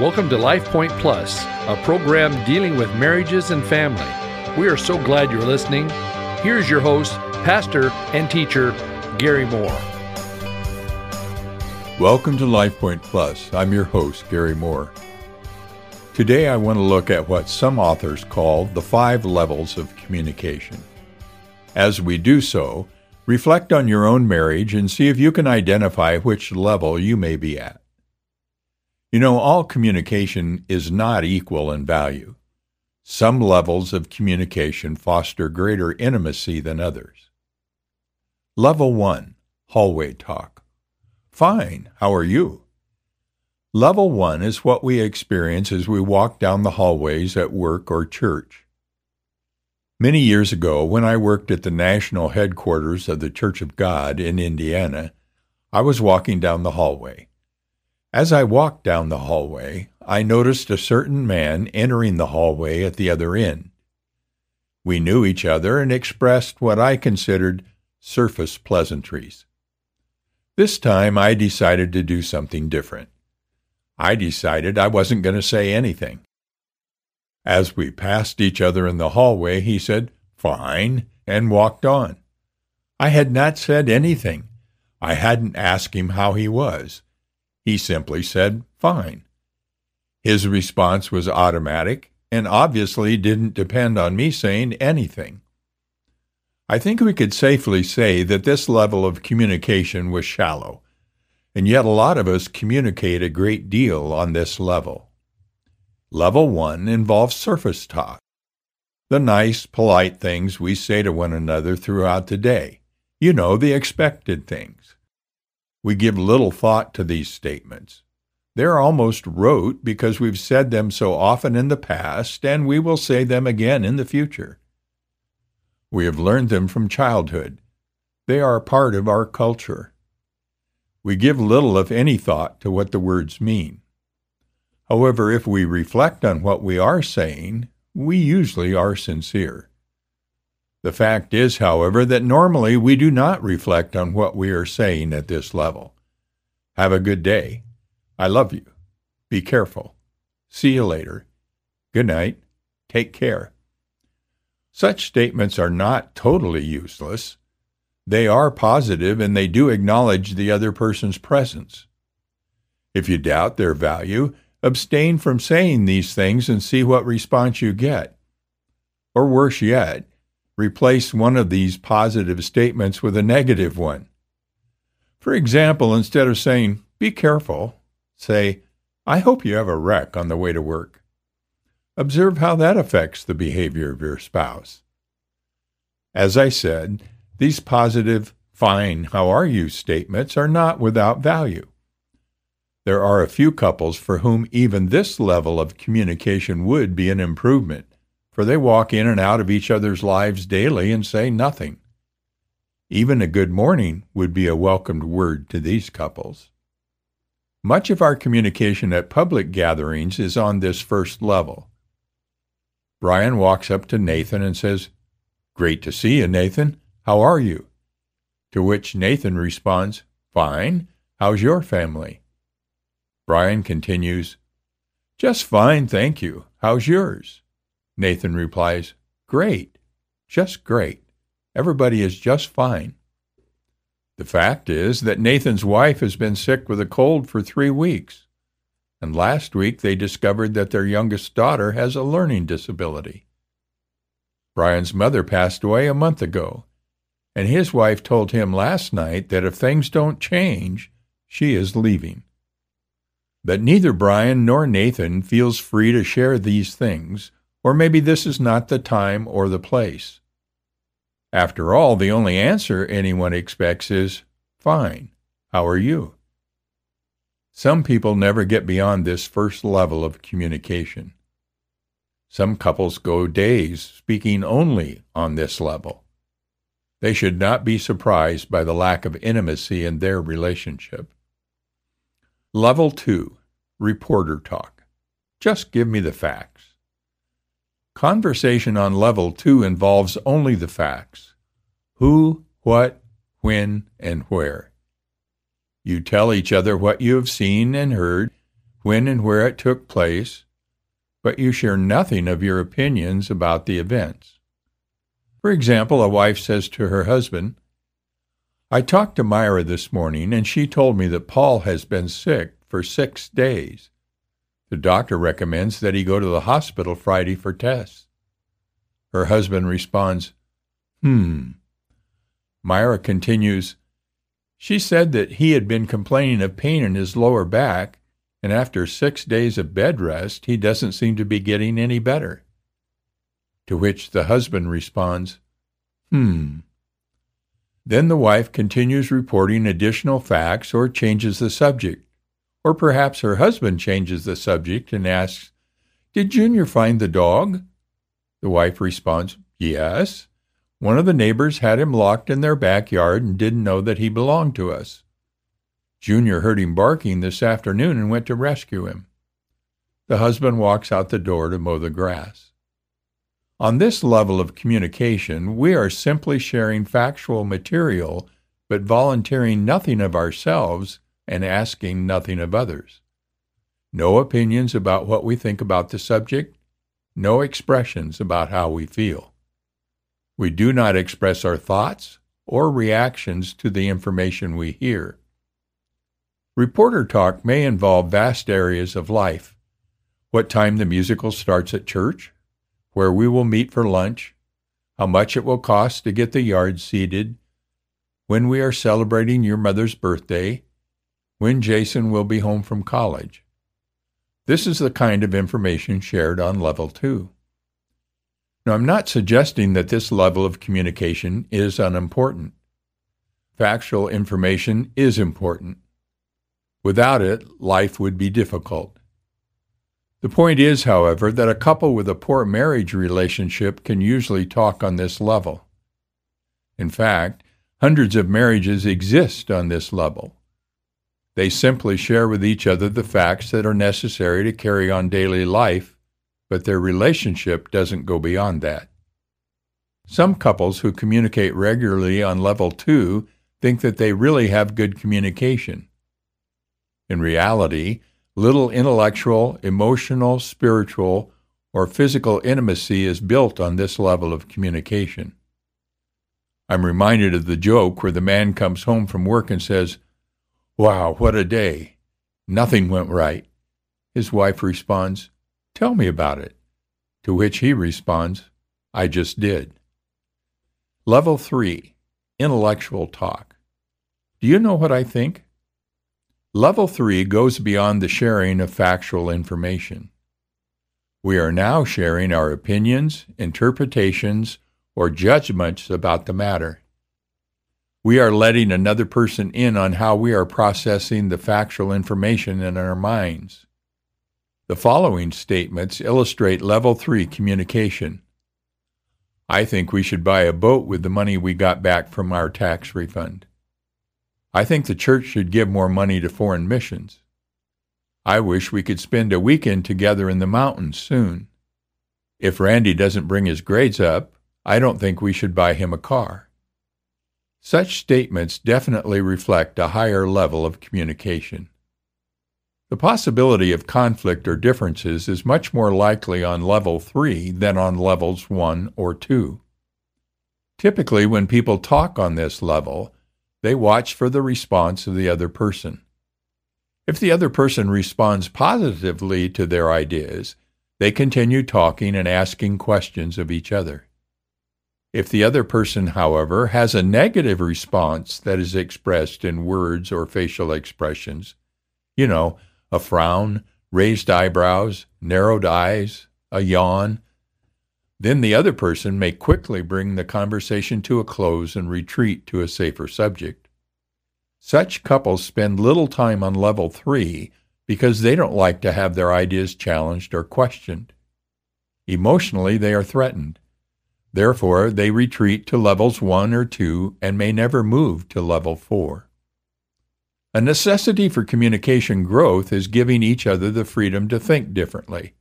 Welcome to Life Point Plus, a program dealing with marriages and family. We are so glad you're listening. Here's your host, pastor and teacher, Gary Moore. Welcome to Life Point Plus. I'm your host, Gary Moore. Today I want to look at what some authors call the five levels of communication. As we do so, reflect on your own marriage and see if you can identify which level you may be at. You know, all communication is not equal in value. Some levels of communication foster greater intimacy than others. Level 1 Hallway Talk. Fine, how are you? Level 1 is what we experience as we walk down the hallways at work or church. Many years ago, when I worked at the national headquarters of the Church of God in Indiana, I was walking down the hallway. As I walked down the hallway, I noticed a certain man entering the hallway at the other end. We knew each other and expressed what I considered surface pleasantries. This time I decided to do something different. I decided I wasn't going to say anything. As we passed each other in the hallway, he said, Fine, and walked on. I had not said anything. I hadn't asked him how he was. He simply said, Fine. His response was automatic and obviously didn't depend on me saying anything. I think we could safely say that this level of communication was shallow, and yet a lot of us communicate a great deal on this level. Level 1 involves surface talk, the nice, polite things we say to one another throughout the day. You know, the expected things. We give little thought to these statements. They're almost rote because we've said them so often in the past, and we will say them again in the future. We have learned them from childhood. They are part of our culture. We give little, if any, thought to what the words mean. However, if we reflect on what we are saying, we usually are sincere. The fact is, however, that normally we do not reflect on what we are saying at this level. Have a good day. I love you. Be careful. See you later. Good night. Take care. Such statements are not totally useless. They are positive and they do acknowledge the other person's presence. If you doubt their value, abstain from saying these things and see what response you get. Or worse yet, replace one of these positive statements with a negative one. For example, instead of saying, be careful, say, I hope you have a wreck on the way to work. Observe how that affects the behavior of your spouse. As I said, these positive, fine, how are you statements are not without value. There are a few couples for whom even this level of communication would be an improvement for they walk in and out of each other's lives daily and say nothing. Even a good morning would be a welcomed word to these couples. Much of our communication at public gatherings is on this first level. Brian walks up to Nathan and says, Great to see you, Nathan. How are you? To which Nathan responds, Fine. How's your family? Brian continues, Just fine, thank you. How's yours? Nathan replies, Great, just great. Everybody is just fine. The fact is that Nathan's wife has been sick with a cold for three weeks, and last week they discovered that their youngest daughter has a learning disability. Brian's mother passed away a month ago, and his wife told him last night that if things don't change, she is leaving. But neither Brian nor Nathan feels free to share these things or maybe this is not the time or the place. After all, the only answer anyone expects is, Fine, how are you? Some people never get beyond this first level of communication. Some couples go days speaking only on this level. They should not be surprised by the lack of intimacy in their relationship. Level 2 Reporter Talk. Just give me the facts. Conversation on level two involves only the facts who, what, when, and where. You tell each other what you have seen and heard, when and where it took place, but you share nothing of your opinions about the events. For example, a wife says to her husband, I talked to Myra this morning, and she told me that Paul has been sick for six days. The doctor recommends that he go to the hospital Friday for tests. Her husband responds, Hmm. Myra continues, She said that he had been complaining of pain in his lower back, and after six days of bed rest, he doesn't seem to be getting any better. To which the husband responds, Hmm. Then the wife continues reporting additional facts or changes the subject. Or perhaps her husband changes the subject and asks, Did Junior find the dog? The wife responds, Yes. One of the neighbors had him locked in their backyard and didn't know that he belonged to us. Junior heard him barking this afternoon and went to rescue him. The husband walks out the door to mow the grass. On this level of communication, we are simply sharing factual material, but volunteering nothing of ourselves and asking nothing of others. No opinions about what we think about the subject, no expressions about how we feel. We do not express our thoughts or reactions to the information we hear. Reporter talk may involve vast areas of life. What time the musical starts at church, where we will meet for lunch, how much it will cost to get the yard seeded, when we are celebrating your mother's birthday, when Jason will be home from college. This is the kind of information shared on level 2. Now, I'm not suggesting that this level of communication is unimportant. Factual information is important. Without it, life would be difficult. The point is, however, that a couple with a poor marriage relationship can usually talk on this level. In fact, hundreds of marriages exist on this level. They simply share with each other the facts that are necessary to carry on daily life, but their relationship doesn't go beyond that. Some couples who communicate regularly on level 2 think that they really have good communication. In reality, little intellectual, emotional, spiritual, or physical intimacy is built on this level of communication. I'm reminded of the joke where the man comes home from work and says, Wow, what a day. Nothing went right. His wife responds, Tell me about it. To which he responds, I just did. Level 3 Intellectual Talk. Do you know what I think? Level 3 goes beyond the sharing of factual information. We are now sharing our opinions, interpretations, or judgments about the matter we are letting another person in on how we are processing the factual information in our minds. The following statements illustrate level 3 communication. I think we should buy a boat with the money we got back from our tax refund. I think the church should give more money to foreign missions. I wish we could spend a weekend together in the mountains soon. If Randy doesn't bring his grades up, I don't think we should buy him a car. Such statements definitely reflect a higher level of communication. The possibility of conflict or differences is much more likely on level 3 than on levels 1 or 2. Typically, when people talk on this level, they watch for the response of the other person. If the other person responds positively to their ideas, they continue talking and asking questions of each other. If the other person, however, has a negative response that is expressed in words or facial expressions, you know, a frown, raised eyebrows, narrowed eyes, a yawn, then the other person may quickly bring the conversation to a close and retreat to a safer subject. Such couples spend little time on level three because they don't like to have their ideas challenged or questioned. Emotionally, they are threatened. Therefore, they retreat to levels 1 or 2 and may never move to level 4. A necessity for communication growth is giving each other the freedom to think differently.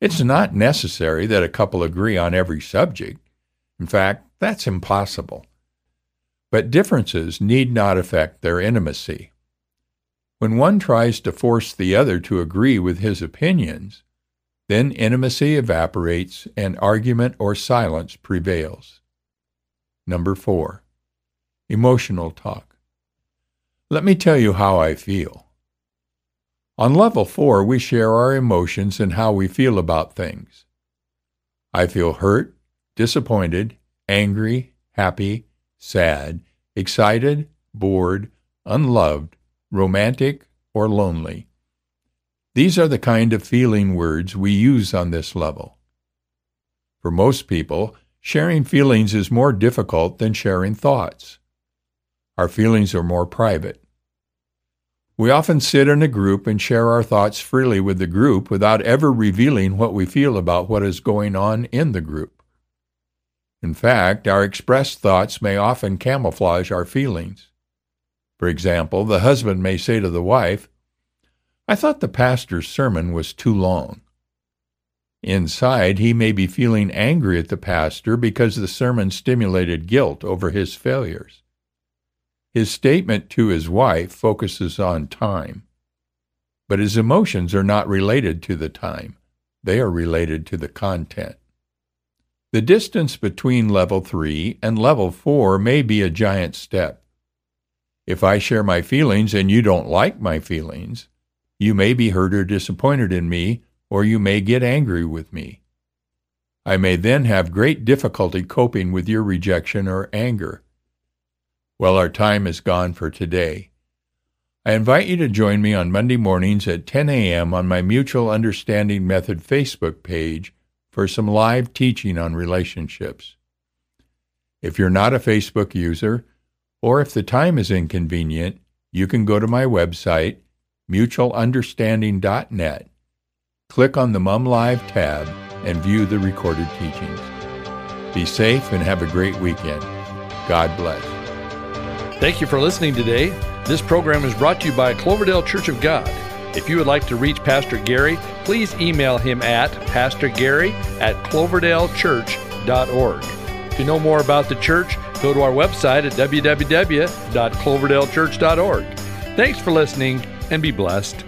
It's not necessary that a couple agree on every subject. In fact, that's impossible. But differences need not affect their intimacy. When one tries to force the other to agree with his opinions, then intimacy evaporates and argument or silence prevails. Number four, emotional talk. Let me tell you how I feel. On level four, we share our emotions and how we feel about things. I feel hurt, disappointed, angry, happy, sad, excited, bored, unloved, romantic, or lonely. These are the kind of feeling words we use on this level. For most people, sharing feelings is more difficult than sharing thoughts. Our feelings are more private. We often sit in a group and share our thoughts freely with the group without ever revealing what we feel about what is going on in the group. In fact, our expressed thoughts may often camouflage our feelings. For example, the husband may say to the wife, I thought the pastor's sermon was too long. Inside, he may be feeling angry at the pastor because the sermon stimulated guilt over his failures. His statement to his wife focuses on time, but his emotions are not related to the time, they are related to the content. The distance between level 3 and level 4 may be a giant step. If I share my feelings and you don't like my feelings, you may be hurt or disappointed in me, or you may get angry with me. I may then have great difficulty coping with your rejection or anger. Well, our time is gone for today. I invite you to join me on Monday mornings at 10 a.m. on my Mutual Understanding Method Facebook page for some live teaching on relationships. If you're not a Facebook user, or if the time is inconvenient, you can go to my website, mutualunderstanding.net, click on the Mum Live tab, and view the recorded teachings. Be safe and have a great weekend. God bless. Thank you for listening today. This program is brought to you by Cloverdale Church of God. If you would like to reach Pastor Gary, please email him at pastorgary at cloverdalechurch.org. To know more about the church, go to our website at www.cloverdalechurch.org. Thanks for listening and be blessed.